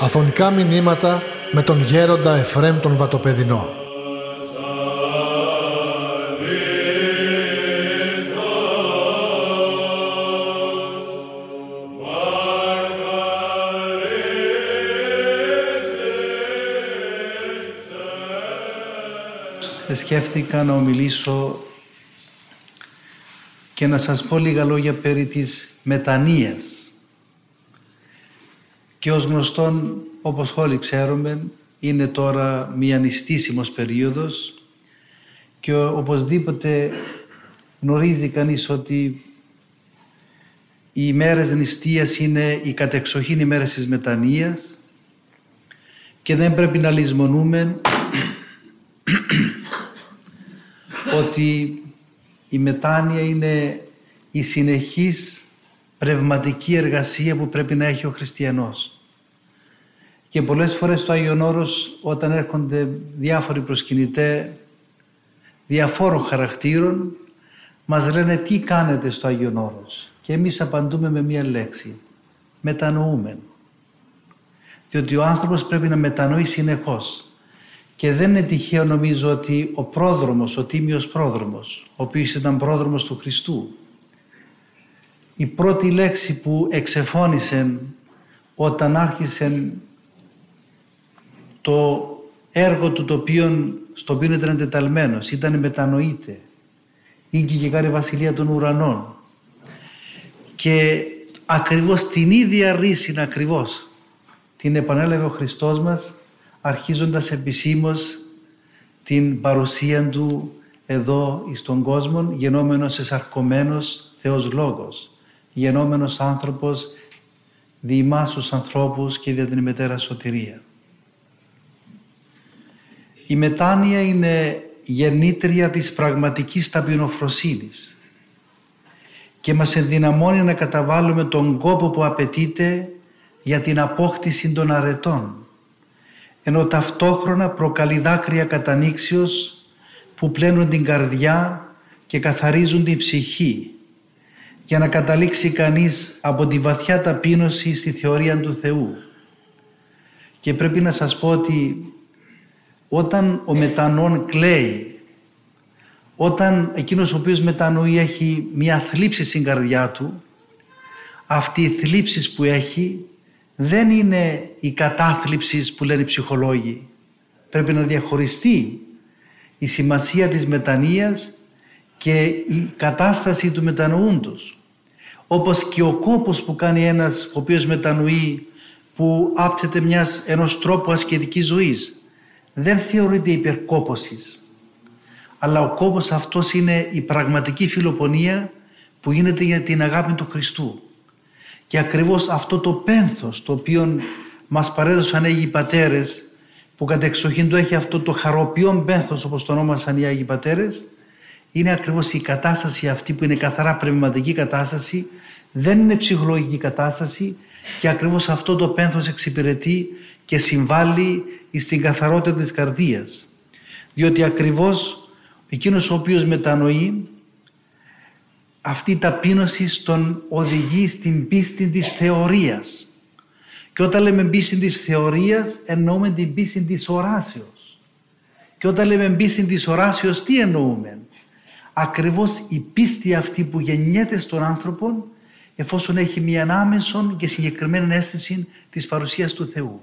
Αφωνικά μηνύματα με τον γέροντα Εφρέμ τον Βατοπεδινό. σκέφτηκα να ομιλήσω και να σας πω λίγα λόγια περί της μετανοίας. Και ως γνωστόν, όπως όλοι ξέρουμε, είναι τώρα μια νηστίσιμος περίοδος και οπωσδήποτε γνωρίζει κανείς ότι οι ημέρες νηστείας είναι οι κατεξοχήν ημέρες της μετανοίας και δεν πρέπει να λησμονούμε ότι η μετάνοια είναι η συνεχής πνευματική εργασία που πρέπει να έχει ο χριστιανός. Και πολλές φορές στο Άγιον Όρος όταν έρχονται διάφοροι προσκυνητέ διαφόρων χαρακτήρων μας λένε τι κάνετε στο Άγιον Όρος; Και εμείς απαντούμε με μία λέξη μετανοούμε διότι ο άνθρωπος πρέπει να μετανοεί συνεχώς και δεν είναι τυχαίο νομίζω ότι ο πρόδρομος, ο τίμιος πρόδρομος, ο οποίος ήταν πρόδρομος του Χριστού, η πρώτη λέξη που εξεφώνησε όταν άρχισε το έργο του το οποίο, στο οποίο ήταν εντεταλμένος, ήταν μετανοείται. Ήγηκε και κάνει βασιλεία των ουρανών. Και ακριβώς την ίδια ρίση ακριβώς την επανέλαβε ο Χριστός μας αρχίζοντας επισήμως την παρουσία Του εδώ στον κόσμο γενόμενος εσαρκωμένος Θεός Λόγος, γενόμενος άνθρωπος διημάς τους ανθρώπους και δια την μετέρα σωτηρία. Η μετάνοια είναι γεννήτρια της πραγματικής ταπεινοφροσύνης και μας ενδυναμώνει να καταβάλουμε τον κόπο που απαιτείται για την απόκτηση των αρετών ενώ ταυτόχρονα προκαλεί δάκρυα κατανήξεως που πλένουν την καρδιά και καθαρίζουν την ψυχή για να καταλήξει κανείς από τη βαθιά ταπείνωση στη θεωρία του Θεού. Και πρέπει να σας πω ότι όταν ο μετανόν κλαίει, όταν εκείνος ο οποίος μετανοεί έχει μια θλίψη στην καρδιά του, αυτή η θλίψη που έχει δεν είναι η κατάθλιψης που λένε οι ψυχολόγοι. Πρέπει να διαχωριστεί η σημασία της μετανοίας και η κατάσταση του μετανοούντος. Όπως και ο κόπος που κάνει ένας ο οποίος μετανοεί που άπτεται μιας, ενός τρόπου ασκητικής ζωής. Δεν θεωρείται υπερκόπωσης. Αλλά ο κόπος αυτός είναι η πραγματική φιλοπονία που γίνεται για την αγάπη του Χριστού. Και ακριβώς αυτό το πένθος το οποίο μας παρέδωσαν οι Άγιοι Πατέρες που κατεξοχήν του έχει αυτό το χαροποιόν πένθος όπως το ονόμασαν οι Άγιοι Πατέρες είναι ακριβώς η κατάσταση αυτή που είναι καθαρά πνευματική κατάσταση δεν είναι ψυχολογική κατάσταση και ακριβώς αυτό το πένθος εξυπηρετεί και συμβάλλει στην καθαρότητα της καρδίας. Διότι ακριβώς εκείνος ο οποίος μετανοεί αυτή η ταπείνωση στον οδηγεί στην πίστη της θεωρίας. Και όταν λέμε πίστη της θεωρίας εννοούμε την πίστη της οράσεως. Και όταν λέμε πίστη της οράσεως τι εννοούμε; Ακριβώς η πίστη αυτή που γεννιέται στον άνθρωπο εφόσον έχει μια ανάμεσον και συγκεκριμένη αίσθηση της παρουσίας του Θεού.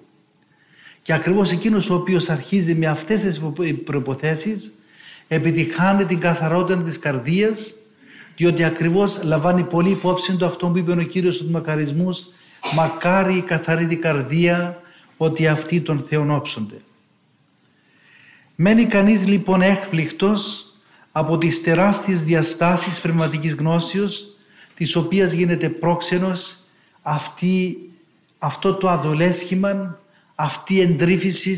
Και ακριβώς εκείνος ο οποίος αρχίζει με αυτές τις προϋποθέσεις επιτυχάνει την καθαρότητα της καρδίας διότι ακριβώς λαμβάνει πολύ υπόψη του αυτό που είπε ο Κύριος του μακαρισμούς «Μακάρι η καθαρή την καρδία ότι αυτοί τον Θεόν όψονται». Μένει κανείς λοιπόν έκπληκτος από τις τεράστιες διαστάσεις πνευματικής γνώσεως της οποίας γίνεται πρόξενος αυτή, αυτό το αδολέσχημα, αυτή η εντρίφηση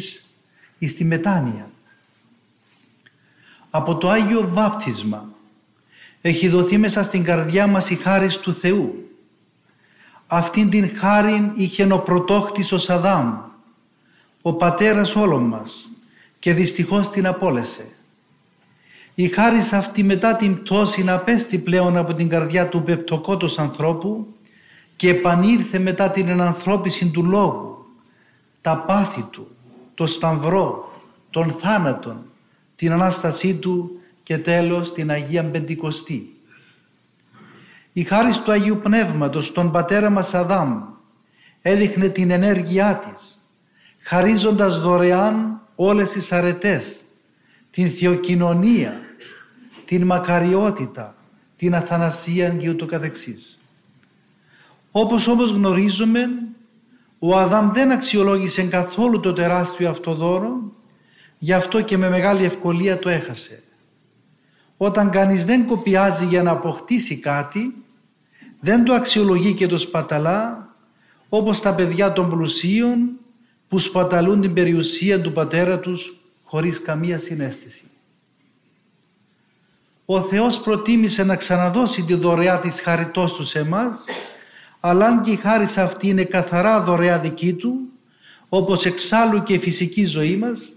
στη μετάνοια. Από το Άγιο Βάπτισμα έχει δοθεί μέσα στην καρδιά μας η χάρη του Θεού. Αυτήν την χάρη είχε ο πρωτόχτης ο Σαδάμ, ο πατέρας όλων μας και δυστυχώς την απόλεσε. Η χάρη αυτή μετά την πτώση να πέστη πλέον από την καρδιά του πεπτοκότος ανθρώπου και επανήλθε μετά την ενανθρώπιση του λόγου, τα πάθη του, το σταυρό, τον θάνατον, την Ανάστασή του και τέλος την Αγία Πεντηκοστή. Η χάρη του Αγίου Πνεύματος, τον πατέρα μας Αδάμ, έδειχνε την ενέργειά της, χαρίζοντας δωρεάν όλες τις αρετές, την θεοκοινωνία, την μακαριότητα, την αθανασία και ούτω καθεξής. Όπως όμως γνωρίζουμε, ο Αδάμ δεν αξιολόγησε καθόλου το τεράστιο αυτό δώρο, γι' αυτό και με μεγάλη ευκολία το έχασε. Όταν κανείς δεν κοπιάζει για να αποκτήσει κάτι, δεν το αξιολογεί και το σπαταλά, όπως τα παιδιά των πλουσίων που σπαταλούν την περιουσία του πατέρα τους χωρίς καμία συνέστηση. Ο Θεός προτίμησε να ξαναδώσει τη δωρεά της χαριτός του σε εμάς, αλλά αν και η χάρη αυτή είναι καθαρά δωρεά δική του, όπως εξάλλου και η φυσική ζωή μας,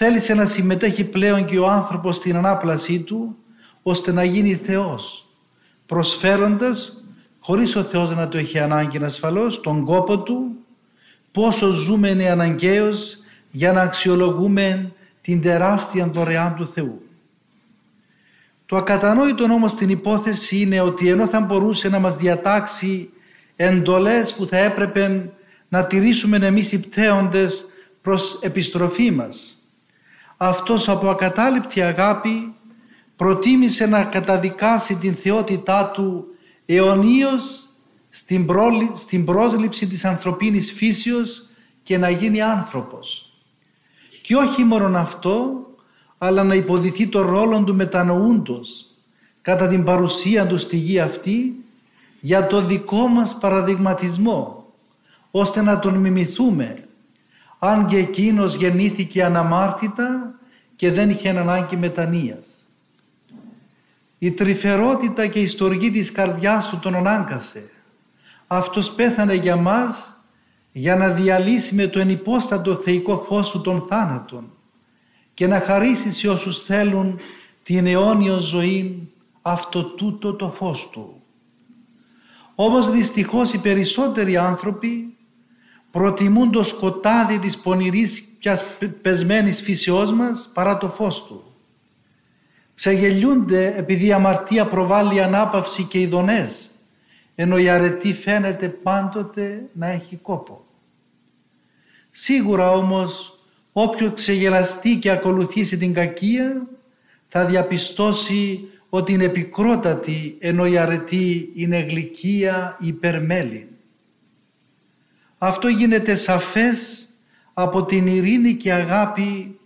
θέλησε να συμμετέχει πλέον και ο άνθρωπος στην ανάπλασή του, ώστε να γίνει Θεός, προσφέροντας, χωρίς ο Θεός να το έχει ανάγκη ασφαλώς, τον κόπο του, πόσο ζούμε είναι αναγκαίος για να αξιολογούμε την τεράστια δωρεάν του Θεού. Το ακατανόητο όμως στην υπόθεση είναι ότι ενώ θα μπορούσε να μας διατάξει εντολές που θα έπρεπε να τηρήσουμε εμείς οι πτέοντες προς επιστροφή μας, αυτός από ακατάληπτη αγάπη προτίμησε να καταδικάσει την θεότητά του αιωνίως στην, στην πρόσληψη της ανθρωπίνης φύσεως και να γίνει άνθρωπος. Και όχι μόνο αυτό, αλλά να υποδηθεί το ρόλο του μετανοούντος κατά την παρουσία του στη γη αυτή για το δικό μας παραδειγματισμό ώστε να τον μιμηθούμε αν και εκείνος γεννήθηκε αναμάρτητα και δεν είχε ανάγκη μετανοίας. Η τρυφερότητα και η στοργή της καρδιάς του τον ανάγκασε. Αυτός πέθανε για μας για να διαλύσει με το ενυπόστατο θεϊκό φως του των θάνατων και να χαρίσει σε όσους θέλουν την αιώνιο ζωή αυτό τούτο το φως του. Όμως δυστυχώς οι περισσότεροι άνθρωποι προτιμούν το σκοτάδι της πονηρής και πεσμένης φύσεώς μας παρά το φως του. Ξεγελιούνται επειδή η αμαρτία προβάλλει ανάπαυση και ειδονές, ενώ η αρετή φαίνεται πάντοτε να έχει κόπο. Σίγουρα όμως Όποιο ξεγελαστεί και ακολουθήσει την κακία θα διαπιστώσει ότι είναι επικρότατη ενώ η αρετή είναι γλυκία υπερμέλη. Αυτό γίνεται σαφές από την ειρήνη και αγάπη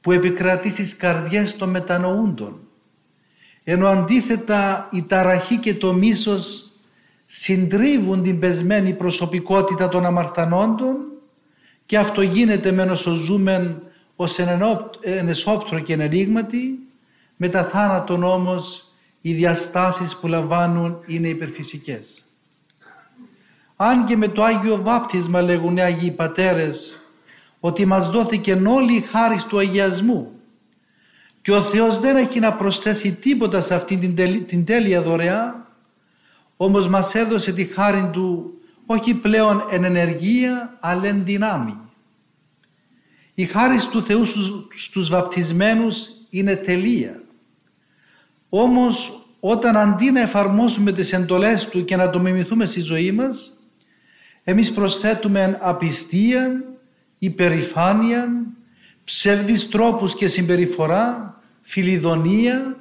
που επικρατεί στις καρδιές των μετανοούντων. Ενώ αντίθετα η ταραχή και το μίσος συντρίβουν την πεσμένη προσωπικότητα των αμαρτανόντων και αυτό γίνεται με όσο ζούμε ως ενεσόπτρο και ενενίγματι, τα θάνατον όμως οι διαστάσεις που λαμβάνουν είναι υπερφυσικές. Αν και με το Άγιο Βάπτισμα λέγουν οι Άγιοι Πατέρες ότι μας δόθηκε όλη η χάρη του αγιασμού και ο Θεός δεν έχει να προσθέσει τίποτα σε αυτήν την, την τέλεια δωρεά όμως μας έδωσε τη χάρη Του όχι πλέον εν ενεργεία αλλά εν δυνάμει. Η χάρη του Θεού στους βαπτισμένους είναι τελεία. Όμως όταν αντί να εφαρμόσουμε τις εντολές Του και να το μιμηθούμε στη ζωή μας, εμείς προσθέτουμε απιστία, υπερηφάνεια, ψεύδις τρόπους και συμπεριφορά, φιλιδονία,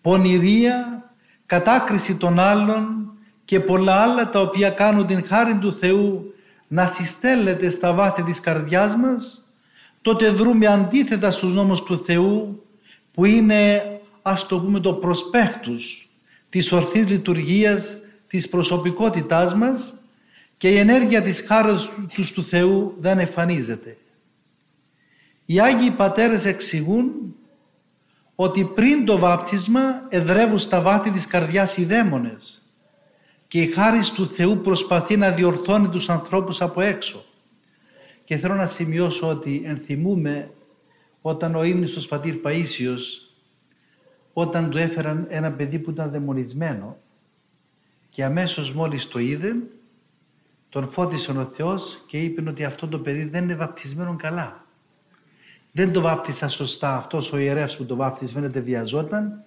πονηρία, κατάκριση των άλλων και πολλά άλλα τα οποία κάνουν την χάρη του Θεού να συστέλλεται στα βάθη της καρδιάς μας, τότε δρούμε αντίθετα στους νόμους του Θεού που είναι ας το πούμε το προσπέχτους της ορθής λειτουργίας της προσωπικότητάς μας και η ενέργεια της χάρας τους του Θεού δεν εμφανίζεται. Οι Άγιοι Πατέρες εξηγούν ότι πριν το βάπτισμα εδρεύουν στα βάθη της καρδιάς οι δαίμονες και η χάρη του Θεού προσπαθεί να διορθώνει τους ανθρώπους από έξω. Και θέλω να σημειώσω ότι ενθυμούμε όταν ο ύμνηστος Πατήρ Παΐσιος όταν του έφεραν ένα παιδί που ήταν δαιμονισμένο και αμέσως μόλις το είδε τον φώτισε ο Θεός και είπε ότι αυτό το παιδί δεν είναι βαπτισμένο καλά. Δεν το βάπτισα σωστά αυτός ο ιερέας που το βάπτισε φαίνεται βιαζόταν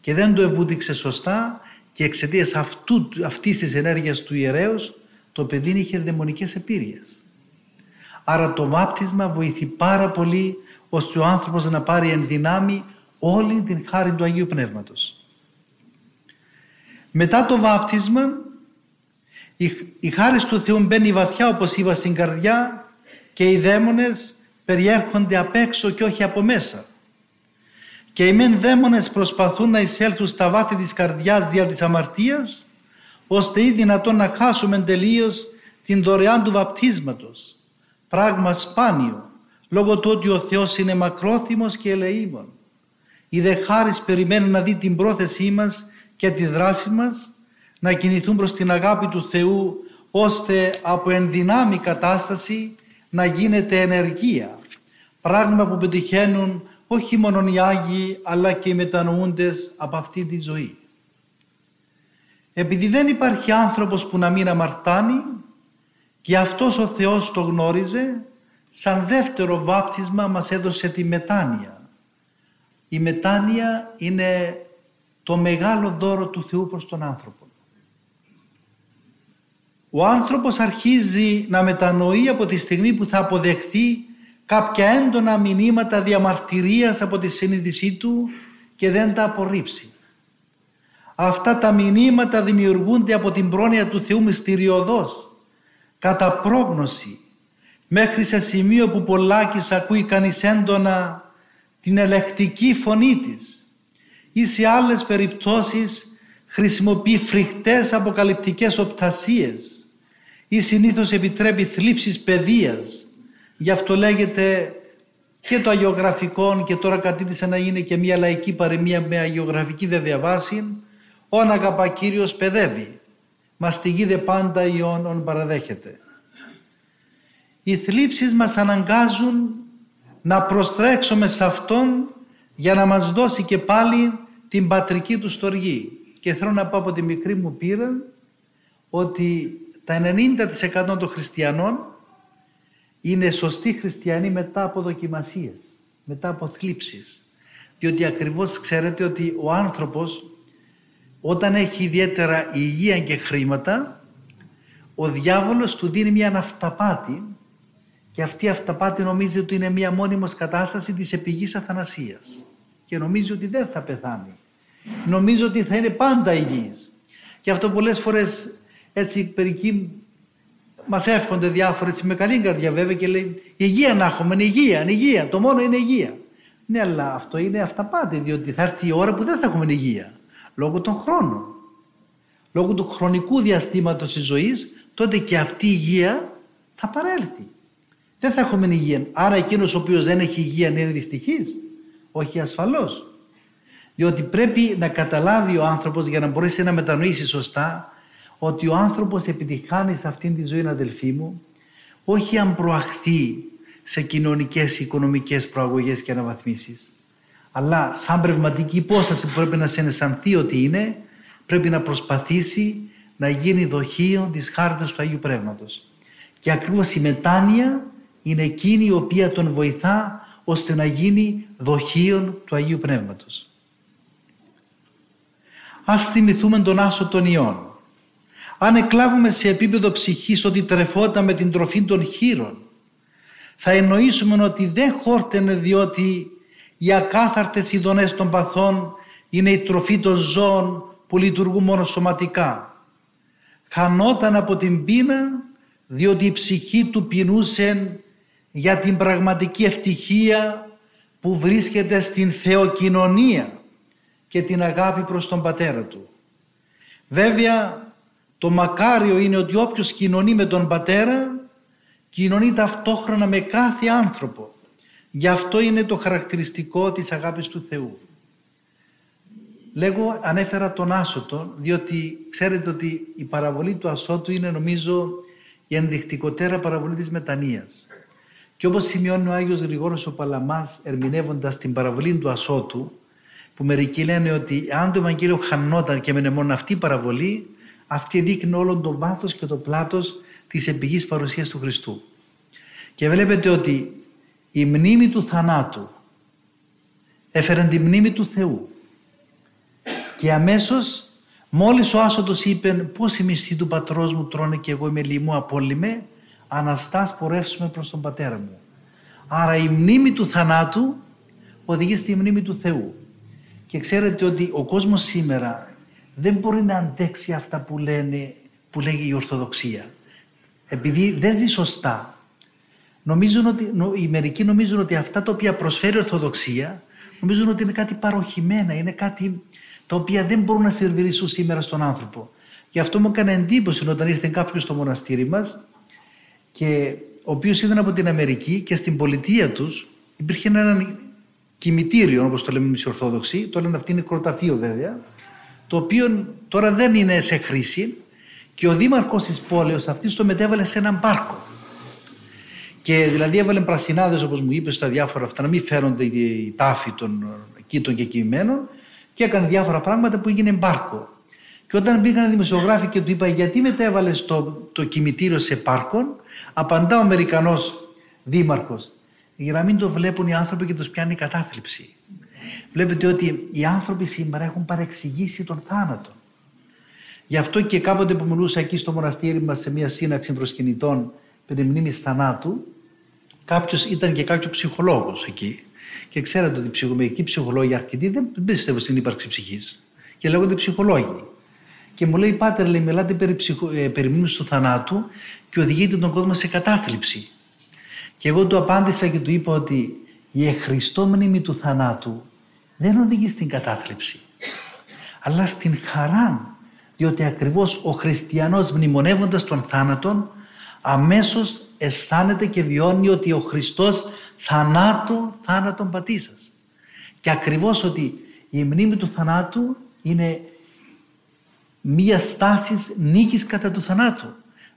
και δεν το ευούδειξε σωστά και εξαιτίας αυτής της ενέργειας του ιερέως το παιδί είχε δαιμονικές επίρειες. Άρα το βάπτισμα βοηθεί πάρα πολύ ώστε ο άνθρωπος να πάρει εν δυνάμει όλη την χάρη του Αγίου Πνεύματος. Μετά το βάπτισμα η, η χάρη του Θεού μπαίνει βαθιά όπως είπα στην καρδιά και οι δαίμονες περιέρχονται απ' έξω και όχι από μέσα. Και οι μεν δαίμονες προσπαθούν να εισέλθουν στα βάθη της καρδιάς δια της αμαρτίας ώστε ή δυνατόν να χάσουμε τελείως την δωρεάν του βαπτίσματος. Πράγμα σπάνιο, λόγω του ότι ο Θεός είναι μακρόθυμος και ελεήμων. Η δε χάρις περιμένει να δει την πρόθεσή μας και τη δράση μας, να κινηθούν προς την αγάπη του Θεού, ώστε από ενδυνάμει κατάσταση να γίνεται ενεργεία. Πράγμα που πετυχαίνουν όχι μόνο οι Άγιοι, αλλά και οι μετανοούντες από αυτή τη ζωή. Επειδή δεν υπάρχει άνθρωπος που να μην αμαρτάνει και αυτός ο Θεός το γνώριζε, σαν δεύτερο βάπτισμα μας έδωσε τη μετάνοια. Η μετάνοια είναι το μεγάλο δώρο του Θεού προς τον άνθρωπο. Ο άνθρωπος αρχίζει να μετανοεί από τη στιγμή που θα αποδεχθεί κάποια έντονα μηνύματα διαμαρτυρίας από τη συνείδησή του και δεν τα απορρίψει. Αυτά τα μηνύματα δημιουργούνται από την πρόνοια του Θεού μυστηριωδώς, κατά πρόγνωση, μέχρι σε σημείο που πολλάκις ακούει κανείς έντονα την ελεκτική φωνή της ή σε άλλες περιπτώσεις χρησιμοποιεί φρικτές αποκαλυπτικές οπτασίες ή συνήθως επιτρέπει θλίψεις παιδείας. Γι' αυτό λέγεται και το αγιογραφικό και τώρα κατήτησε να είναι και μια λαϊκή παροιμία με αγιογραφική βέβαια βάση «Ον αγαπά Κύριος παιδεύει, μαστιγίδε πάντα ιών παραδέχεται». Οι θλίψεις μας αναγκάζουν να προστρέξουμε σε Αυτόν για να μας δώσει και πάλι την πατρική του στοργή. Και θέλω να πω από τη μικρή μου πείρα ότι τα 90% των χριστιανών είναι σωστοί χριστιανοί μετά από δοκιμασίες, μετά από θλίψεις. Διότι ακριβώς ξέρετε ότι ο άνθρωπος όταν έχει ιδιαίτερα υγεία και χρήματα ο διάβολος του δίνει μια αυταπάτη και αυτή η αυταπάτη νομίζει ότι είναι μια μόνιμος κατάσταση της επιγής αθανασίας και νομίζει ότι δεν θα πεθάνει. Νομίζω ότι θα είναι πάντα υγιής. Και αυτό πολλές φορές έτσι περικεί μας εύχονται διάφορα έτσι με καλή καρδιά βέβαια και λέει υγεία να έχουμε, είναι υγεία, είναι υγεία, το μόνο είναι υγεία. Ναι αλλά αυτό είναι αυταπάτη διότι θα έρθει η ώρα που δεν θα έχουμε υγεία λόγω των χρόνων. Λόγω του χρονικού διαστήματος της ζωής τότε και αυτή η υγεία θα παρέλθει δεν θα έχουμε υγεία. Άρα εκείνος ο οποίος δεν έχει υγεία είναι δυστυχής. Όχι ασφαλώς. Διότι πρέπει να καταλάβει ο άνθρωπος για να μπορέσει να μετανοήσει σωστά ότι ο άνθρωπος επιτυχάνει σε αυτήν τη ζωή αδελφοί μου όχι αν προαχθεί σε κοινωνικές, οικονομικές προαγωγές και αναβαθμίσεις αλλά σαν πνευματική υπόσταση που πρέπει να σε αισθανθεί ότι είναι πρέπει να προσπαθήσει να γίνει δοχείο της χάρτας του Αγίου Πνεύματος. Και ακριβώς η μετάνοια είναι εκείνη η οποία τον βοηθά ώστε να γίνει δοχείον του Αγίου Πνεύματος. Ας θυμηθούμε τον Άσο των Ιών. Αν εκλάβουμε σε επίπεδο ψυχής ότι τρεφόταν με την τροφή των χείρων, θα εννοήσουμε ότι δεν χόρτενε διότι οι ακάθαρτες ειδονές των παθών είναι η τροφή των ζώων που λειτουργούν μόνο σωματικά. Χανόταν από την πείνα διότι η ψυχή του πεινούσε για την πραγματική ευτυχία που βρίσκεται στην θεοκοινωνία και την αγάπη προς τον Πατέρα Του. Βέβαια το μακάριο είναι ότι όποιος κοινωνεί με τον Πατέρα κοινωνεί ταυτόχρονα με κάθε άνθρωπο. Γι' αυτό είναι το χαρακτηριστικό της αγάπης του Θεού. Λέγω ανέφερα τον Άσωτο διότι ξέρετε ότι η παραβολή του Ασώτου είναι νομίζω η ενδεικτικότερα παραβολή της μετανοίας. Και όπως σημειώνει ο Άγιος Γρηγόρος ο Παλαμάς ερμηνεύοντας την παραβολή του Ασώτου που μερικοί λένε ότι αν το Ευαγγέλιο χανόταν και έμενε μόνο αυτή η παραβολή, αυτή δείχνει όλο το βάθος και το πλάτος της επιγής παρουσίας του Χριστού. Και βλέπετε ότι η μνήμη του θανάτου έφερε τη μνήμη του Θεού. Και αμέσως μόλις ο Άσωτος είπε πώς οι μισθοί του πατρός μου τρώνε και εγώ είμαι λοιμού απόλυμε, αναστάς πορεύσουμε προς τον πατέρα μου. Άρα η μνήμη του θανάτου οδηγεί στη μνήμη του Θεού. Και ξέρετε ότι ο κόσμος σήμερα δεν μπορεί να αντέξει αυτά που, λένε, που λέγει η Ορθοδοξία. Επειδή δεν ζει σωστά. Νομίζουν ότι, οι μερικοί νομίζουν ότι αυτά τα οποία προσφέρει η Ορθοδοξία νομίζουν ότι είναι κάτι παροχημένα, είναι κάτι τα οποία δεν μπορούν να σερβιρίσουν σήμερα στον άνθρωπο. Γι' αυτό μου έκανε εντύπωση όταν ήρθε κάποιος στο μοναστήρι μας και ο οποίος ήταν από την Αμερική και στην πολιτεία τους υπήρχε ένα κημητήριο όπως το λέμε εμείς οι Ορθόδοξοι, το λένε αυτή είναι κροταφείο βέβαια, το οποίο τώρα δεν είναι σε χρήση και ο δήμαρχος της πόλεως αυτής το μετέβαλε σε έναν πάρκο. Και δηλαδή έβαλε πρασινάδες όπως μου είπες στα διάφορα αυτά να μην φέρονται οι τάφοι των κήτων και κειμένων και έκανε διάφορα πράγματα που έγινε πάρκο. Και όταν μπήκαν οι δημοσιογράφοι και του είπα γιατί μετέβαλες το, το κημητήριο σε πάρκο, απαντά ο Αμερικανός δήμαρχος για να μην το βλέπουν οι άνθρωποι και τους πιάνει η κατάθλιψη. Βλέπετε ότι οι άνθρωποι σήμερα έχουν παρεξηγήσει τον θάνατο. Γι' αυτό και κάποτε που μιλούσα εκεί στο μοναστήρι μας σε μια σύναξη προσκυνητών περί μνήμης θανάτου, κάποιος ήταν και κάποιος ψυχολόγος εκεί. Και ξέρετε ότι οι ψυχομερικοί ψυχολόγοι αρκετοί δεν πιστεύω στην ύπαρξη ψυχής. Και λέγονται ψυχολόγοι. Και μου λέει, Πάτερ, λέει, μιλάτε περί, ψυχο, ε, περί μνήμης του θανάτου και οδηγείτε τον κόσμο σε κατάθλιψη. Και εγώ του απάντησα και του είπα ότι η εχριστό μνήμη του θανάτου δεν οδηγεί στην κατάθλιψη, αλλά στην χαρά, διότι ακριβώς ο χριστιανός μνημονεύοντας τον θάνατον αμέσως αισθάνεται και βιώνει ότι ο Χριστός θανάτου θάνατον πατήσας. Και ακριβώς ότι η μνήμη του θανάτου είναι μία στάσης νίκης κατά του θανάτου.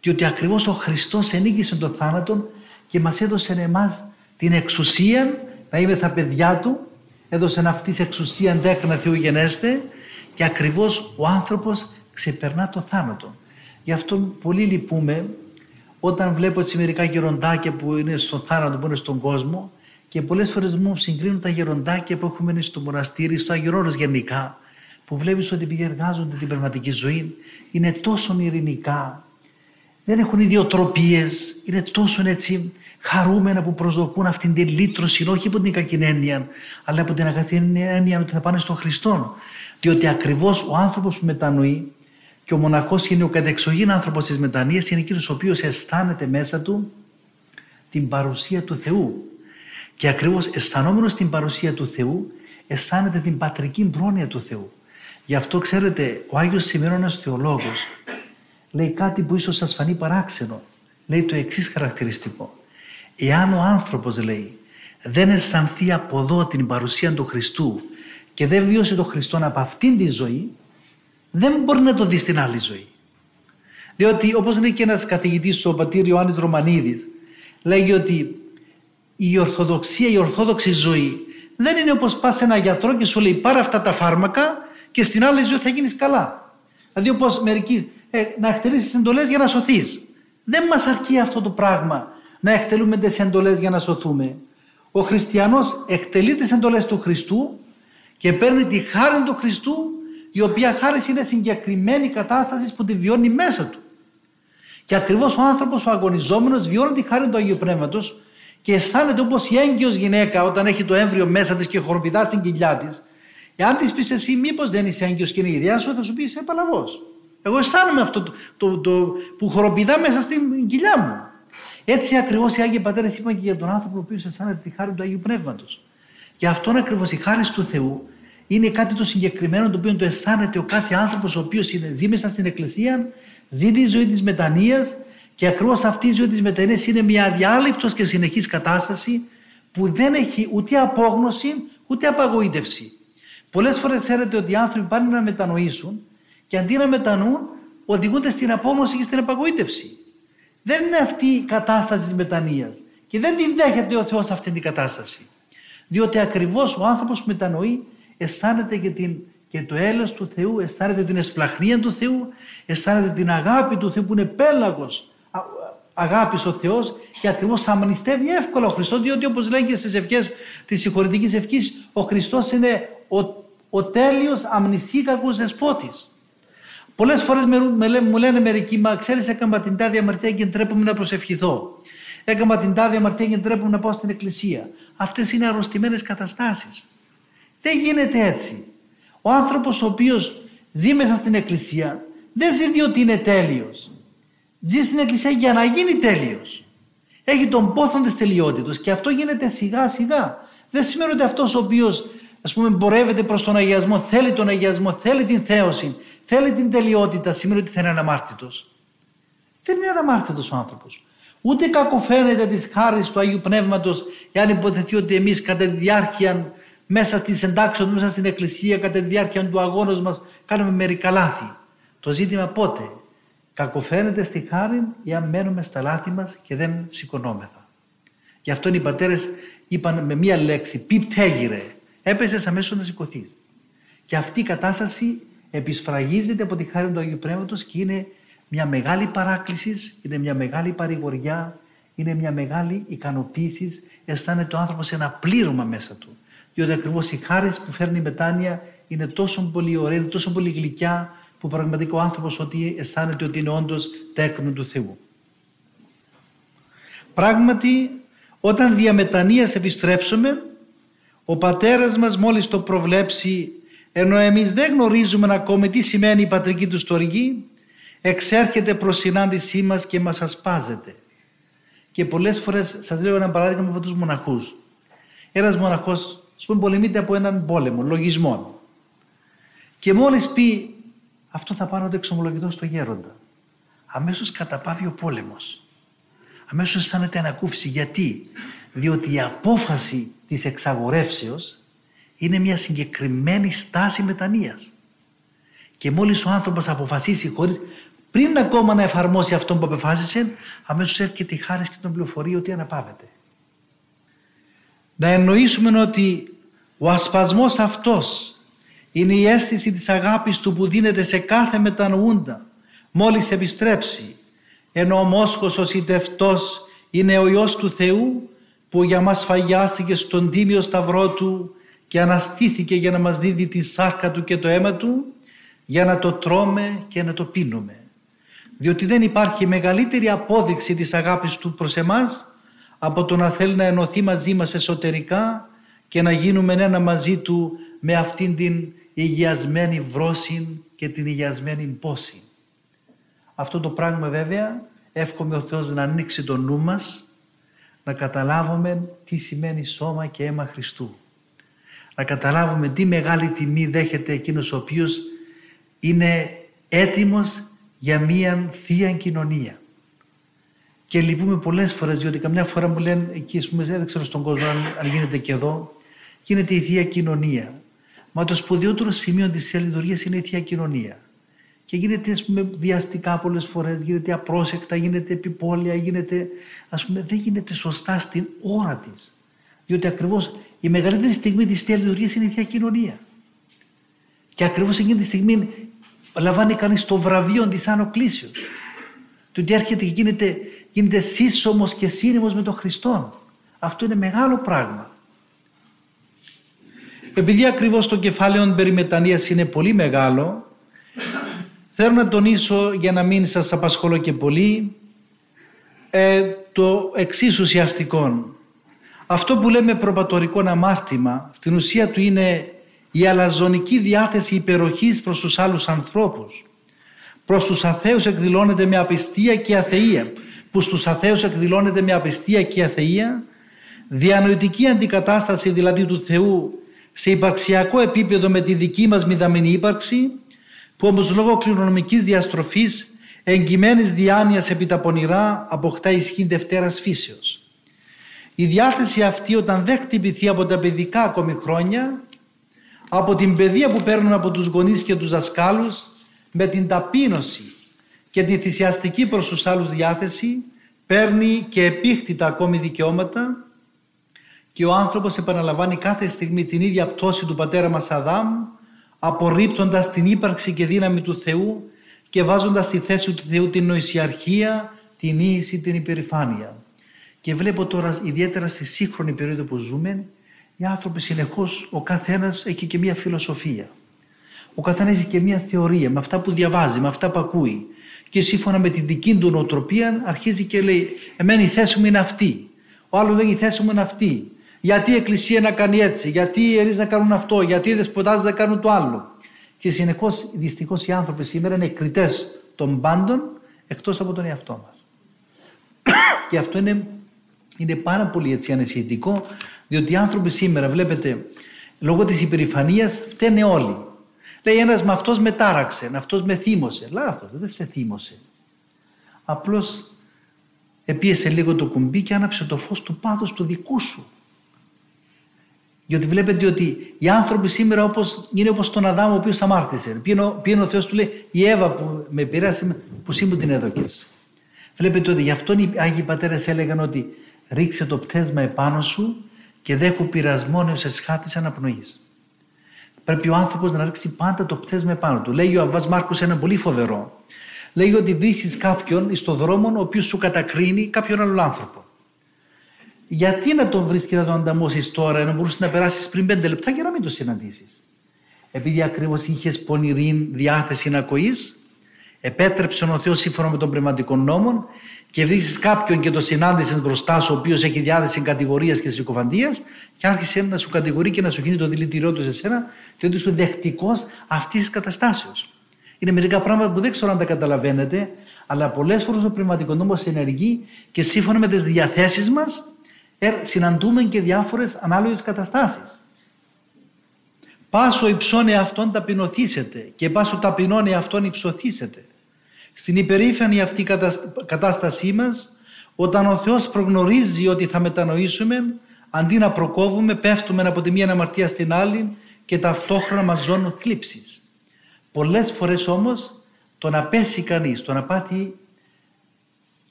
Διότι ακριβώς ο Χριστός ενίκησε τον θάνατον και μας έδωσε εμάς την εξουσία να είμαι τα παιδιά του, έδωσε αυτής την εξουσία δέκνα Θεού γενέστε και ακριβώς ο άνθρωπος ξεπερνά το θάνατο. Γι' αυτό πολύ λυπούμε όταν βλέπω έτσι μερικά γεροντάκια που είναι στον θάνατο, που είναι στον κόσμο και πολλές φορές μου συγκρίνουν τα γεροντάκια που έχουμε στο μοναστήρι, στο Αγιορόρος γενικά, που βλέπεις ότι διεργάζονται την πνευματική ζωή, είναι τόσο ειρηνικά, δεν έχουν ιδιοτροπίες, είναι τόσο έτσι χαρούμενα που προσδοκούν αυτήν την λύτρωση, όχι από την κακή έννοια, αλλά από την αγαθή έννοια ότι θα πάνε στον Χριστό. Διότι ακριβώς ο άνθρωπος που μετανοεί και ο μοναχός είναι ο κατεξογήν άνθρωπος της μετανία, είναι εκείνος ο οποίος αισθάνεται μέσα του την παρουσία του Θεού. Και ακριβώς αισθανόμενος την παρουσία του Θεού, αισθάνεται την πατρική πρόνοια του Θεού. Γι' αυτό ξέρετε, ο Άγιος Σημερώνας Θεολόγος λέει κάτι που ίσως σας φανεί παράξενο. Λέει το εξής χαρακτηριστικό. Εάν ο άνθρωπος λέει δεν αισθανθεί από εδώ την παρουσία του Χριστού και δεν βίωσε τον Χριστό από αυτήν τη ζωή δεν μπορεί να το δει στην άλλη ζωή. Διότι όπως λέει και ένας καθηγητής ο πατήρ Ιωάννης Ρωμανίδης λέγει ότι η ορθοδοξία, η ορθόδοξη ζωή δεν είναι όπως πας σε ένα γιατρό και σου λέει πάρε αυτά τα φάρμακα και στην άλλη ζωή θα γίνεις καλά. Δηλαδή όπως μερικοί ε, να εκτελήσεις εντολές για να σωθείς. Δεν μας αρκεί αυτό το πράγμα να εκτελούμε τις εντολές για να σωθούμε. Ο χριστιανός εκτελεί τις εντολές του Χριστού και παίρνει τη χάρη του Χριστού η οποία χάρη είναι συγκεκριμένη κατάσταση που τη βιώνει μέσα του. Και ακριβώς ο άνθρωπος ο αγωνιζόμενος βιώνει τη χάρη του Αγίου Πνεύματος και αισθάνεται όπως η έγκυος γυναίκα όταν έχει το έμβριο μέσα της και χοροπηδά στην κοιλιά της. Εάν της πεις εσύ μήπως δεν είσαι έγκυος και είναι η ιδέα σου θα σου πει είσαι παλαβός. Εγώ αισθάνομαι αυτό το, το, το, που χοροπηδά μέσα στην κοιλιά μου. Έτσι ακριβώς οι Άγιοι Πατέρες είπαν και για τον άνθρωπο ο οποίος αισθάνεται τη χάρη του Αγίου Πνεύματος. Γι' αυτόν ακριβώς η χάρη του Θεού είναι κάτι το συγκεκριμένο το οποίο το αισθάνεται ο κάθε άνθρωπος ο οποίος ζει μέσα στην Εκκλησία, ζει τη ζωή της μετανία και ακριβώς αυτή η ζωή της μετανία είναι μια αδιάλειπτος και συνεχής κατάσταση που δεν έχει ούτε απόγνωση ούτε απαγοήτευση. Πολλές φορές ξέρετε ότι οι άνθρωποι πάνε να μετανοήσουν και αντί να μετανοούν οδηγούνται στην απόγνωση και στην απαγοήτευση. Δεν είναι αυτή η κατάσταση της μετανοίας. Και δεν την δέχεται ο Θεός αυτή την κατάσταση. Διότι ακριβώς ο άνθρωπος που μετανοεί αισθάνεται και, την, και το έλεος του Θεού, αισθάνεται την εσπλαχνία του Θεού, αισθάνεται την αγάπη του Θεού που είναι πέλαγος αγάπης ο Θεός και ακριβώς θα αμνηστεύει εύκολα ο Χριστός διότι όπως λέγει στις ευχές της συγχωρητικής ευχής ο Χριστός είναι ο, ο τέλειος αμνηστήκακος δεσπότης. Πολλές φορές μου λένε μερικοί, μα ξέρεις, έκανα την τάδε αμαρτία και ντρέπομαι να προσευχηθώ. Έκανα την τάδε αμαρτία και ντρέπομαι να πάω στην εκκλησία. Αυτές είναι αρρωστημένες καταστάσεις. Δεν γίνεται έτσι. Ο άνθρωπος ο οποίος ζει μέσα στην εκκλησία δεν ζει διότι είναι τέλειος. Ζει στην εκκλησία για να γίνει τέλειος. Έχει τον πόθον της τελειότητα και αυτό γίνεται σιγά σιγά. Δεν σημαίνει ότι αυτός ο οποίος ας πούμε πορεύεται προς τον αγιασμό, θέλει τον αγιασμό, θέλει την θέωση, θέλει την τελειότητα, σημαίνει ότι θα είναι αναμάρτητος. Δεν είναι αναμάρτητος ο άνθρωπος. Ούτε κακοφαίνεται της χάρης του Αγίου Πνεύματος εάν υποθεθεί ότι εμείς κατά τη διάρκεια μέσα στη εντάξεων, μέσα στην Εκκλησία, κατά τη διάρκεια του αγώνα μας κάνουμε μερικά λάθη. Το ζήτημα πότε; Κακοφαίνεται στη χάρη εάν μένουμε στα λάθη μας και δεν σηκωνόμεθα. Γι' αυτό οι πατέρες είπαν με μία λέξη, πιπτέγυρε, έπεσε αμέσως να σηκωθείς. Και αυτή η κατάσταση επισφραγίζεται από τη χάρη του Αγίου Πνεύματος και είναι μια μεγάλη παράκλησης, είναι μια μεγάλη παρηγοριά, είναι μια μεγάλη ικανοποίησης, αισθάνεται ο άνθρωπος σε ένα πλήρωμα μέσα του. Διότι ακριβώς η χάρη που φέρνει η μετάνοια είναι τόσο πολύ ωραία, τόσο πολύ γλυκιά, που πραγματικά ο άνθρωπος ότι αισθάνεται ότι είναι όντως τέκνο του Θεού. Πράγματι, όταν διαμετανοίας επιστρέψουμε, ο πατέρας μας μόλις το προβλέψει ενώ εμείς δεν γνωρίζουμε ακόμη τι σημαίνει η πατρική του στοργή, εξέρχεται προς συνάντησή μας και μας ασπάζεται. Και πολλές φορές σας λέω ένα παράδειγμα από τους μοναχούς. Ένας μοναχός, ας πούμε, πολεμείται από έναν πόλεμο, λογισμό. Και μόλις πει αυτό θα πάρω το εξομολογητό στο γέροντα. Αμέσως καταπάβει ο πόλεμος. Αμέσως αισθάνεται ανακούφιση. Γιατί; Διότι η απόφαση της εξαγορεύσεως είναι μια συγκεκριμένη στάση μετανοίας. Και μόλις ο άνθρωπος αποφασίσει χωρίς, πριν ακόμα να εφαρμόσει αυτό που αποφάσισε, αμέσως έρχεται η χάρη και τον πληροφορεί ότι αναπαύεται. Να εννοήσουμε ότι ο ασπασμός αυτός είναι η αίσθηση της αγάπης του που δίνεται σε κάθε μετανοούντα μόλις επιστρέψει ενώ ο Μόσχος ο σιτευτός είναι ο Υιός του Θεού που για μας φαγιάστηκε στον τίμιο σταυρό του και αναστήθηκε για να μας δίδει τη σάρκα του και το αίμα του για να το τρώμε και να το πίνουμε. Διότι δεν υπάρχει μεγαλύτερη απόδειξη της αγάπης του προς εμάς από το να θέλει να ενωθεί μαζί μας εσωτερικά και να γίνουμε ένα μαζί του με αυτήν την υγιασμένη βρώση και την υγιασμένη πόση. Αυτό το πράγμα βέβαια εύχομαι ο Θεός να ανοίξει το νου μας να καταλάβουμε τι σημαίνει σώμα και αίμα Χριστού να καταλάβουμε τι μεγάλη τιμή δέχεται εκείνος ο οποίος είναι έτοιμος για μία θεία κοινωνία. Και λυπούμε πολλές φορές, διότι καμιά φορά μου λένε εκεί, πούμε, δεν ξέρω στον κόσμο αν, γίνεται και εδώ, γίνεται η θεία κοινωνία. Μα το σπουδαιότερο σημείο της θεία λειτουργίας είναι η θεία κοινωνία. Και γίνεται ας πούμε, βιαστικά πολλές φορές, γίνεται απρόσεκτα, γίνεται επιπόλαια, γίνεται, ας πούμε, δεν γίνεται σωστά στην ώρα της. Διότι ακριβώς η μεγαλύτερη στιγμή της Θείας Λειτουργίας είναι η Θεία Κοινωνία. Και ακριβώς εκείνη τη στιγμή λαμβάνει κανείς το βραβείο της Άνω Κλήσεως. Του ότι έρχεται και γίνεται, γίνεται σύσσωμος και σύνημος με τον Χριστό. Αυτό είναι μεγάλο πράγμα. Επειδή ακριβώς το κεφάλαιο περί μετανοίας είναι πολύ μεγάλο, θέλω να τονίσω για να μην σας απασχολώ και πολύ ε, το εξής ουσιαστικό. Αυτό που λέμε προπατορικό αμάρτημα στην ουσία του είναι η αλαζονική διάθεση υπεροχής προς τους άλλους ανθρώπους. Προς τους αθέους εκδηλώνεται με απιστία και αθεία. Που στους αθέους εκδηλώνεται με απιστία και αθεία. Διανοητική αντικατάσταση δηλαδή του Θεού σε υπαρξιακό επίπεδο με τη δική μας μηδαμινή ύπαρξη που όμως λόγω κληρονομικής διαστροφής εγκυμένης διάνοιας επί τα πονηρά αποκτά ισχύ δευτέρας φύσεως. Η διάθεση αυτή όταν δεν χτυπηθεί από τα παιδικά ακόμη χρόνια, από την παιδεία που παίρνουν από τους γονείς και τους δασκάλους, με την ταπείνωση και τη θυσιαστική προς τους άλλους διάθεση, παίρνει και επίχτητα ακόμη δικαιώματα και ο άνθρωπος επαναλαμβάνει κάθε στιγμή την ίδια πτώση του πατέρα μας Αδάμ απορρίπτοντας την ύπαρξη και δύναμη του Θεού και βάζοντας στη θέση του Θεού την νοησιαρχία, την ίηση, την υπερηφάνεια. Και βλέπω τώρα ιδιαίτερα στη σύγχρονη περίοδο που ζούμε οι άνθρωποι συνεχώς ο καθένας έχει και μία φιλοσοφία. Ο καθένας έχει και μία θεωρία με αυτά που διαβάζει, με αυτά που ακούει. Και σύμφωνα με την δική του νοοτροπία αρχίζει και λέει «Εμένα η θέση μου είναι αυτή». Ο άλλος λέει «Η θέση μου είναι αυτή». Γιατί η Εκκλησία να κάνει έτσι, γιατί οι ιερείς να κάνουν αυτό, γιατί οι δεσποτάδες να κάνουν το άλλο; Και συνεχώς δυστυχώς οι άνθρωποι σήμερα είναι κριτές των πάντων εκτός από τον εαυτό μας. και αυτό είναι, είναι πάρα πολύ έτσι ανεσχετικό διότι οι άνθρωποι σήμερα βλέπετε λόγω της υπερηφανίας φταίνε όλοι. Λέει ένας με αυτός με τάραξε, αυτός με θύμωσε. Λάθος, δεν σε θύμωσε. Απλώς επίεσε λίγο το κουμπί και άναψε το φως του πάθους του δικού σου. Γιατί βλέπετε ότι οι άνθρωποι σήμερα όπως, είναι όπως τον Αδάμ ο οποίος αμάρτησε. Πήγαινε ο Θεός του λέει η Εύα που με πειράσει που εσύ μου την έδωκες. Βλέπετε ότι γι' αυτόν οι Άγιοι Πατέρες έλεγαν ότι ρίξε το πτέσμα επάνω σου και δέχου πειρασμόν έως εσχάτης αναπνοής. Πρέπει ο άνθρωπος να ρίξει πάντα το πτέσμα επάνω του. Λέει ο Αβάς Μάρκος ένα πολύ φοβερό. Λέει ότι βρίσκεις κάποιον στον δρόμο ο οποίος σου κατακρίνει κάποιον άλλον άνθρωπο. Γιατί να τον βρεις και να τον ανταμώσεις τώρα, ενώ μπορούσες να περάσεις πριν πέντε λεπτά και να μην το συναντήσεις. Επειδή ακριβώς είχες πονηρή διάθεση να ακοεί, επέτρεψε ο Θεός σύμφωνα με τον πνευματικό νόμο και βρίσκει κάποιον και το συνάντησες μπροστά σου, ο οποίος έχει διάθεση κατηγορίας και συκοφαντία, και άρχισε να σου κατηγορεί και να σου γίνει το δηλητηριό του σε σένα, και ότι είσαι δεχτικός αυτής της καταστάσεως. Είναι μερικά πράγματα που δεν ξέρω αν τα καταλαβαίνετε, αλλά πολλές φορές ο πνευματικό νόμο ενεργεί και σύμφωνα με τις διαθέσεις μας συναντούμε και διάφορες ανάλογες καταστάσεις. Πάσο υψών εαυτόν ταπεινωθήσετε και πάσο ταπεινών εαυτόν υψωθήσετε. Στην υπερήφανη αυτή κατάστασή μας, όταν ο Θεός προγνωρίζει ότι θα μετανοήσουμε, αντί να προκόβουμε, πέφτουμε από τη μία αμαρτία στην άλλη και ταυτόχρονα μας ζώνουν θλίψεις. Πολλές φορές όμως το να πέσει κανείς, το να πάθει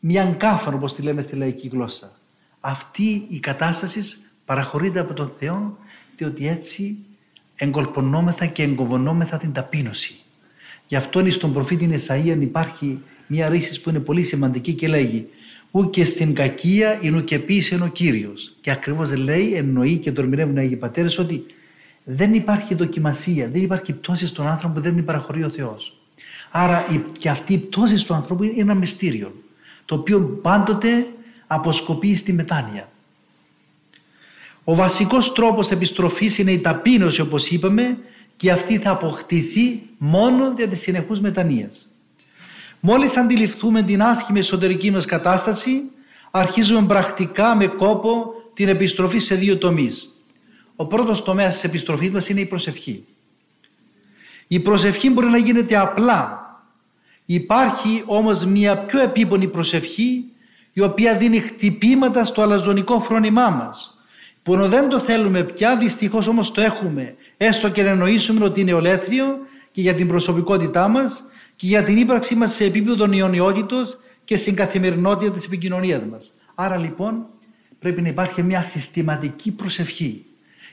μια κάφανο όπως τη λέμε στη λαϊκή γλώσσα, αυτή η κατάσταση παραχωρείται από τον Θεό διότι έτσι εγκολπωνόμεθα και εγκοβωνόμεθα την ταπείνωση. Γι' αυτό στον προφήτη Εσαΐαν υπάρχει μια ρίση που είναι πολύ σημαντική και λέγει «Ού και στην κακία είναι και πίσω ο Κύριος». Και ακριβώς λέει, εννοεί και το ερμηνεύουν οι Άγιοι Πατέρες ότι δεν υπάρχει δοκιμασία, δεν υπάρχει πτώση στον άνθρωπο που δεν την παραχωρεί ο Θεός. Άρα και αυτή η πτώση του ανθρώπου είναι ένα μυστήριο το οποίο πάντοτε αποσκοπεί στη μετάνοια. Ο βασικός τρόπος επιστροφής είναι η ταπείνωση όπως είπαμε και αυτή θα αποκτηθεί μόνο δια της συνεχούς μετανοίας. Μόλις αντιληφθούμε την άσχημη εσωτερική μας κατάσταση αρχίζουμε πρακτικά με κόπο την επιστροφή σε δύο τομείς. Ο πρώτος τομέας της επιστροφής μας είναι η προσευχή. Η προσευχή μπορεί να γίνεται απλά. Υπάρχει όμως μια πιο επίπονη προσευχή η οποία δίνει χτυπήματα στο αλαζονικό φρόνημά μας που ενώ δεν το θέλουμε πια δυστυχώς όμως το έχουμε έστω και να εννοήσουμε ότι είναι ολέθριο και για την προσωπικότητά μας και για την ύπαρξή μας σε επίπεδο ιονιότητος και στην καθημερινότητα της επικοινωνίας μας. Άρα λοιπόν πρέπει να υπάρχει μια συστηματική προσευχή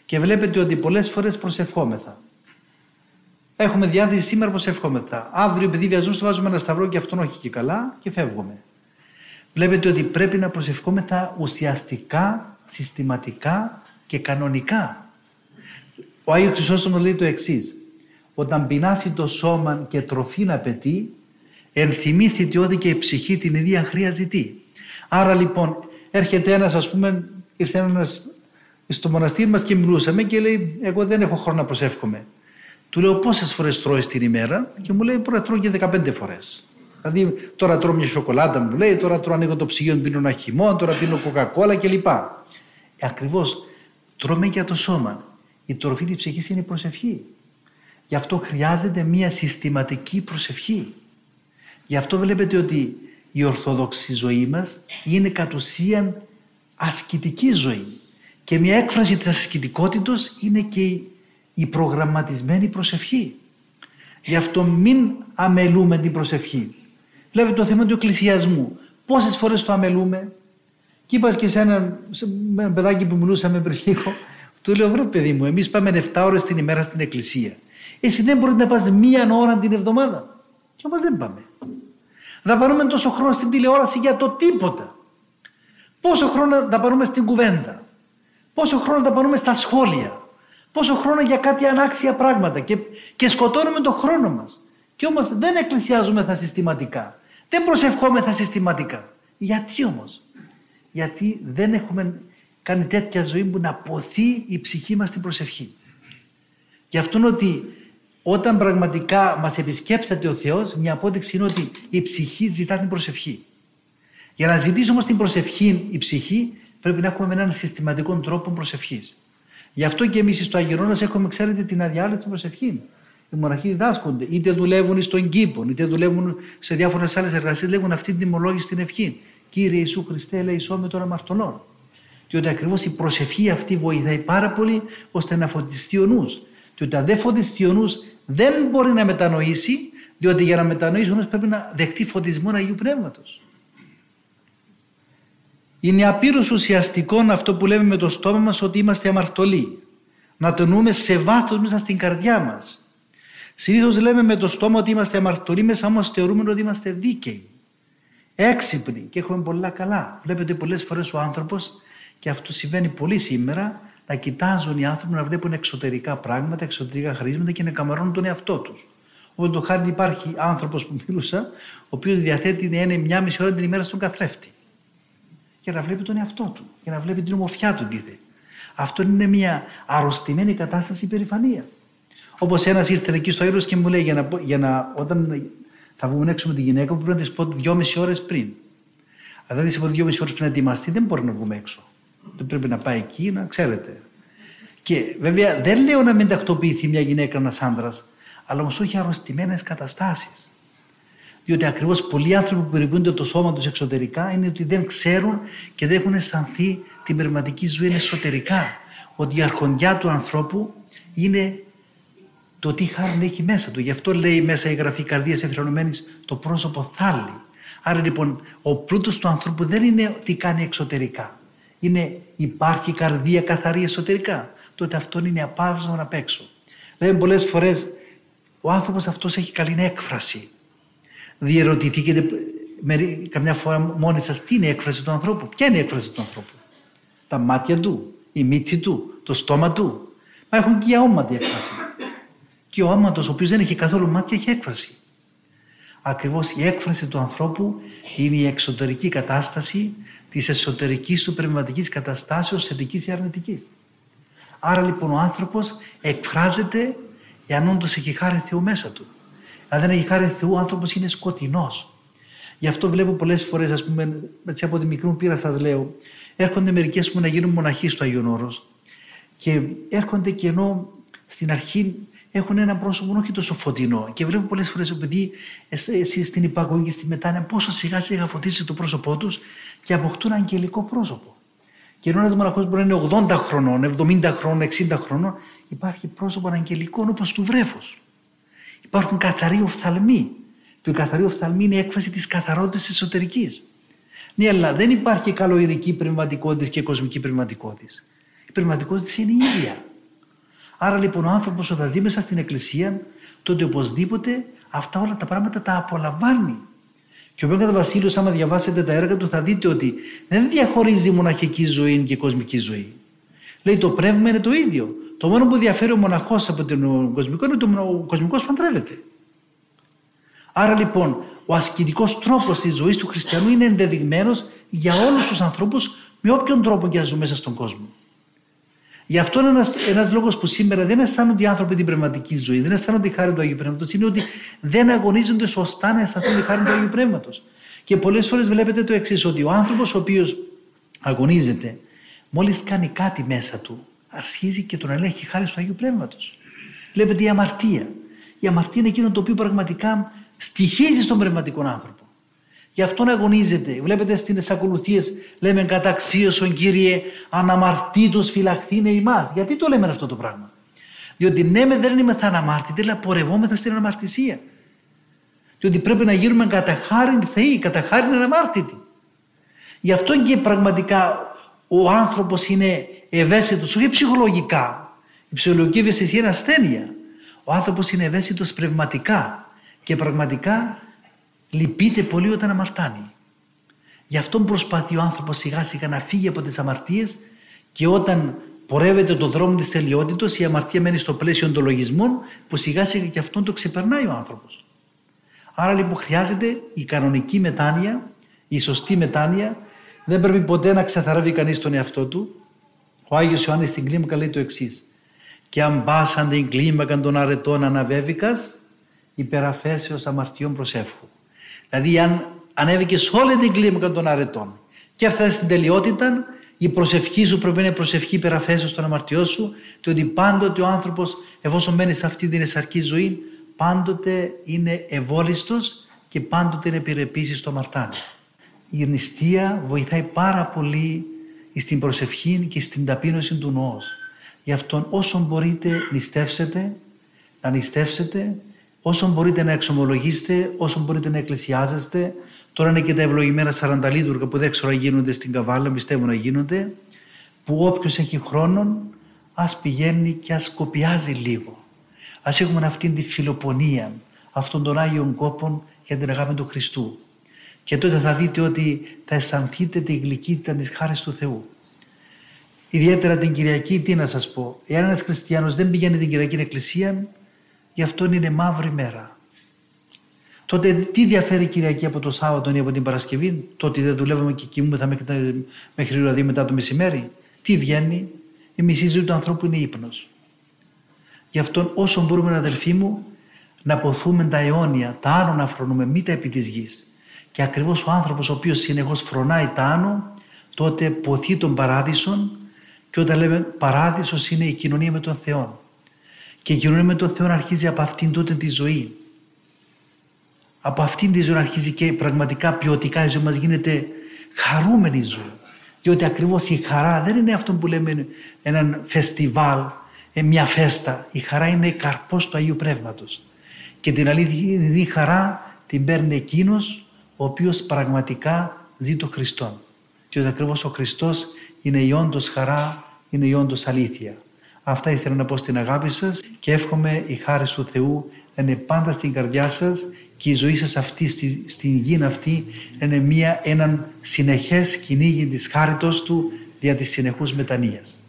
και βλέπετε ότι πολλές φορές προσευχόμεθα. Έχουμε διάθεση σήμερα προσευχόμεθα. Αύριο επειδή βιαζόμαστε βάζουμε ένα σταυρό και αυτόν όχι και καλά και φεύγουμε. Βλέπετε ότι πρέπει να προσευχόμεθα ουσιαστικά, συστηματικά και κανονικά. Ο Άγιος Χρυσόστομος λέει το εξής. Όταν πεινάσει το σώμα και τροφή να απαιτεί, ενθυμήθητε ότι και η ψυχή την ίδια χρειάζεται. Άρα λοιπόν έρχεται ένας ας πούμε, ήρθε ένας στο μοναστήρι μας και μιλούσαμε και λέει εγώ δεν έχω χρόνο να προσεύχομαι. Του λέω πόσες φορές τρώεις την ημέρα; Και μου λέει μπορεί να τρώω και 15 φορές. Δηλαδή τώρα τρώω μια σοκολάτα μου λέει, τώρα τρώω ανοίγω το ψυγείο, πίνω ένα χυμό, τώρα πίνω κοκακόλα κλπ. Ε, Ακριβώς τρώμε για το σώμα. Η τροφή της ψυχής είναι η προσευχή. Γι' αυτό χρειάζεται μια συστηματική προσευχή. Γι' αυτό βλέπετε ότι η ορθόδοξη ζωή μας είναι κατ' ουσίαν ασκητική ζωή. Και μια έκφραση της ασκητικότητος είναι και η προγραμματισμένη προσευχή. Γι' αυτό μην αμελούμε την προσευχή. Βλέπετε το θέμα του εκκλησιασμού. Πόσες φορές το αμελούμε; Και είπα και σε ένα, σε ένα παιδάκι που μιλούσαμε πριν λίγο, του λέω: Βρε, παιδί μου, εμείς πάμε 7 ώρες την ημέρα στην εκκλησία. Εσύ δεν μπορείς να πας μία ώρα την εβδομάδα. Και όμως δεν πάμε. Δαπανούμε τόσο χρόνο στην τηλεόραση για το τίποτα. Πόσο χρόνο δαπανούμε στην κουβέντα. Πόσο χρόνο δαπανούμε στα σχόλια. Πόσο χρόνο για κάτι ανάξια πράγματα. Και, και σκοτώνουμε τον χρόνο μας. Και όμως δεν εκκλησιάζουμε συστηματικά. Δεν προσευχόμεθα συστηματικά. Γιατί όμως, Γιατί δεν έχουμε κάνει τέτοια ζωή που να ποθεί η ψυχή μας στην προσευχή. Γι' αυτό ότι όταν πραγματικά μας επισκέψατε ο Θεός, μια απόδειξη είναι ότι η ψυχή ζητά την προσευχή. Για να ζητήσει όμως την προσευχή η ψυχή, πρέπει να έχουμε έναν συστηματικό τρόπο προσευχής. Γι' αυτό και εμείς στο Αγιορώνας έχουμε, ξέρετε, την αδιάλειπτη προσευχή. Οι μοναχοί διδάσκονται, είτε δουλεύουν στον κήπο, είτε δουλεύουν σε διάφορες άλλες εργασίες, λέγουν αυτή την τιμολόγηση στην ευχή. Κύριε Ιησού Χριστέ, λέει με των αμαρτωλών. Διότι ακριβώς η προσευχή αυτή βοηθάει πάρα πολύ ώστε να φωτιστεί ο νους. Διότι αν δεν φωτιστεί ο νους δεν μπορεί να μετανοήσει, διότι για να μετανοήσει ο νους πρέπει να δεχτεί φωτισμό Αγίου Πνεύματος. Είναι απείρως ουσιαστικό αυτό που λέμε με το στόμα μας ότι είμαστε αμαρτωλοί. Να το νούμε σε βάθος μέσα στην καρδιά μας. Συνήθως λέμε με το στόμα ότι είμαστε αμαρτωλοί, μέσα όμως θεωρούμε ότι είμαστε δίκαιοι. Έξυπνοι και έχουμε πολλά καλά. Βλέπετε πολλές φορές ο άνθρωπος και αυτό συμβαίνει πολύ σήμερα, να κοιτάζουν οι άνθρωποι να βλέπουν εξωτερικά πράγματα, εξωτερικά χρήσματα και να καμερώνουν τον εαυτό τους. Όπω το χάρη υπάρχει άνθρωπος που μιλούσα, ο οποίος διαθέτει να είναι μια μισή ώρα την ημέρα στον καθρέφτη. Για να βλέπει τον εαυτό του, για να βλέπει την ομορφιά του δίθε. Αυτό είναι μια αρρωστημένη κατάσταση υπερηφανία. Όπως ένας ήρθε εκεί στο έργο και μου λέει: για να, για να, όταν θα βγούμε έξω με τη γυναίκα μου, πρέπει να της πω δυόμιση ώρες πριν. Αν δεν της πω δυόμιση ώρες πριν να ετοιμαστεί, δεν μπορεί να βγούμε έξω. Δεν πρέπει να πάει εκεί, να ξέρετε. Και βέβαια δεν λέω να μην τακτοποιηθεί μια γυναίκα, ένας άντρα, αλλά όμως όχι αρρωστημένες καταστάσεις. Διότι ακριβώς πολλοί άνθρωποι που περιποιούνται το σώμα τους εξωτερικά είναι ότι δεν ξέρουν και δεν έχουν αισθανθεί την πνευματική ζωή εσωτερικά. Ότι η αρχοντιά του ανθρώπου είναι το τι χάρη έχει μέσα του. Γι' αυτό λέει μέσα η γραφή καρδίας εφηρεωμένη το πρόσωπο θάλει. Άρα λοιπόν ο πλούτος του ανθρώπου δεν είναι τι κάνει εξωτερικά είναι, υπάρχει καρδία καθαρή εσωτερικά, τότε αυτό είναι απάβσμα απ' έξω. Λέμε πολλές φορές, ο άνθρωπος αυτός έχει καλή έκφραση. Διερωτηθήκετε καμιά φορά μόνοι σας τι είναι η έκφραση του ανθρώπου, ποια είναι η έκφραση του ανθρώπου; Τα μάτια του, η μύτη του, το στόμα του. Μα έχουν και η αόματη έκφραση. Και ο άματος ο οποίος δεν έχει καθόλου μάτια έχει έκφραση. Ακριβώς η έκφραση του ανθρώπου είναι η εξωτερική κατάσταση Της εσωτερικής του πνευματική καταστάσεως θετικής ή αρνητικής. Άρα λοιπόν ο άνθρωπος εκφράζεται εάν όντως έχει χάρη Θεού μέσα του. Αν δεν έχει χάρη Θεού, ο άνθρωπος είναι σκοτεινός. Γι' αυτό βλέπω πολλές φορές, ας πούμε, έτσι από τη μικρή μου πείρα σας λέω, έρχονται μερικέ που να γίνουν μοναχοί στο Αγίον Όρος και έρχονται και ενώ στην αρχή έχουν ένα πρόσωπο όχι τόσο φωτεινό. Και βλέπω πολλές φορές επειδή εσείς στην υπαγωγή και στη μετάνοια πόσο σιγά σιγά φωτίσει το πρόσωπό τους και αποκτούν αγγελικό πρόσωπο. Και ενώ ένα μοναχό μπορεί να είναι 80 χρονών, 70 χρονών, 60 χρονών, υπάρχει πρόσωπο αγγελικό όπως του βρέφους. Υπάρχουν καθαροί οφθαλμοί. Και η καθαρή οφθαλμή είναι η έκφραση της καθαρότητας εσωτερικής. Ναι, αλλά δεν υπάρχει καλοειδική πνευματικότητα και κοσμική πνευματικότητα. Η πνευματικότητα είναι η ίδια. Άρα λοιπόν ο άνθρωπος όταν ζει μέσα στην εκκλησία, τότε οπωσδήποτε αυτά όλα τα πράγματα τα απολαμβάνει. Και ο Μέγας Βασίλειος, άμα διαβάσετε τα έργα του, θα δείτε ότι δεν διαχωρίζει μοναχική ζωή και κοσμική ζωή. Λέει το πνεύμα είναι το ίδιο. Το μόνο που διαφέρει ο μοναχός από τον κοσμικό είναι ότι ο κοσμικός παντρεύεται. Άρα λοιπόν ο ασκητικός τρόπος της ζωής του χριστιανού είναι ενδεδειγμένος για όλους τους ανθρώπους με όποιον τρόπο και να ζουν μέσα στον κόσμο. Γι' αυτό είναι ένας ένας λόγος που σήμερα δεν αισθάνονται οι άνθρωποι την πνευματική ζωή, δεν αισθάνονται τη χάρη του Αγίου Πνεύματος, είναι ότι δεν αγωνίζονται σωστά να αισθανθούν τη χάρη του Αγίου Πνεύματος. Και πολλές φορές βλέπετε το εξής, ότι ο άνθρωπος ο οποίος αγωνίζεται, μόλις κάνει κάτι μέσα του, αρχίζει και τον ελέγχει χάρη του Αγίου Πνεύματος. Βλέπετε η αμαρτία. Η αμαρτία είναι εκείνο το οποίο πραγματικά στοιχίζει στον πνευματικό άνθρωπο. Γι' αυτόν αγωνίζεται. Βλέπετε στις ακολουθίες λέμε καταξίωσον κύριε αναμαρτήτως φυλαχθήνε ημάς. Γιατί το λέμε αυτό το πράγμα; Διότι ναι με δεν είμαι αναμάρτητοι αλλά πορευόμεθα στην αναμαρτησία. Διότι πρέπει να γίνουμε κατά χάριν θεοί, κατά χάριν αναμάρτητοι. Γι' αυτό και πραγματικά ο άνθρωπος είναι ευαίσθητος, όχι ψυχολογικά. Η ψυχολογική ευαισθησία είναι ασθένεια. Ο άνθρωπος είναι ευαίσθητος πνευματικά και πραγματικά λυπείται πολύ όταν αμαρτάνει. Γι' αυτό προσπαθεί ο άνθρωπος σιγά σιγά να φύγει από τις αμαρτίες και όταν πορεύεται τον δρόμο της τελειότητος η αμαρτία μένει στο πλαίσιο των λογισμών που σιγά σιγά και αυτόν το ξεπερνάει ο άνθρωπος. Άρα λοιπόν χρειάζεται η κανονική μετάνοια, η σωστή μετάνοια. Δεν πρέπει ποτέ να ξεθαρεύει κανείς τον εαυτό του. Ο Άγιος Ιωάννης στην κλίμακα λέει το εξής. «Και αν πάσαν την κλίμακα των αρετών αναβέβηκας, υπεραφέσεως αμαρτιών προσεύχου». Δηλαδή αν ανέβηκες σε όλη την κλίμακα των αρετών και έφτασες στην τελειότητα, η προσευχή σου πρέπει να είναι προσευχή υπεραφέσεως των αμαρτιών σου και ότι πάντοτε ο άνθρωπος εφόσον μένει σε αυτή την εσαρκή ζωή πάντοτε είναι ευόλιστος και πάντοτε είναι επιρρεπής στο μαρτάνι. Η νηστεία βοηθάει πάρα πολύ στην προσευχή και στην ταπείνωση του νόος. Γι' αυτό όσο μπορείτε νηστεύσετε, να νηστεύσετε, όσο μπορείτε να εξομολογήσετε, όσο μπορείτε να εκκλησιάζεστε. Τώρα είναι και τα ευλογημένα σαρανταλίτουργα που δεν ξέρω αν γίνονται στην Καβάλα, πιστεύω να γίνονται, που όποιος έχει χρόνο ας πηγαίνει και ας κοπιάζει λίγο. Ας έχουμε αυτήν τη φιλοπονία αυτών των Άγιων Κόπων για την αγάπη του Χριστού. Και τότε θα δείτε ότι θα αισθανθείτε τη γλυκύτητα της χάρης του Θεού. Ιδιαίτερα την Κυριακή, τι να σας πω, εάν ένας χριστιανός δεν πηγαίνει την Κυριακή εκκλησία, γι' αυτόν είναι μαύρη μέρα. Τότε τι διαφέρει η Κυριακή από το Σάββατο ή από την Παρασκευή, το ότι δεν δουλεύουμε και κοιμούμεθα μέχρι, μέχρι δηλαδή μετά το μεσημέρι; Τι βγαίνει, η μισή ζωή του ανθρώπου είναι ύπνος. Γι' αυτό όσο μπορούμε αδελφοί μου να ποθούμε τα αιώνια, τα άνω να φρονούμε, μη τα επί της γης. Και ακριβώς ο άνθρωπος ο οποίος συνεχώς φρονάει τα άνω, τότε ποθεί τον παράδεισον και όταν λέμε παράδεισος είναι η κοινωνία με τον Θεό. Και η κοινωνία με τον Θεό αρχίζει από αυτήν τότε τη ζωή. Από αυτήν τη ζωή αρχίζει και πραγματικά ποιοτικά η ζωή μας γίνεται χαρούμενη ζωή. Διότι ακριβώς η χαρά δεν είναι αυτό που λέμε έναν φεστιβάλ ε, μια φέστα. Η χαρά είναι καρπός του Αγίου Πνεύματος. Και την αλήθεια χαρά την παίρνει εκείνος ο οποίος πραγματικά ζει το Χριστό. Και ότι ακριβώς ο Χριστός είναι η όντως χαρά, είναι η όντως αλήθεια. Αυτά ήθελα να πω στην αγάπη σας και εύχομαι η χάρη του Θεού να είναι πάντα στην καρδιά σας και η ζωή σας αυτή στη, στην γη αυτή είναι μια, έναν συνεχές κυνήγι της χάριτος του δια της συνεχούς μετανοίας.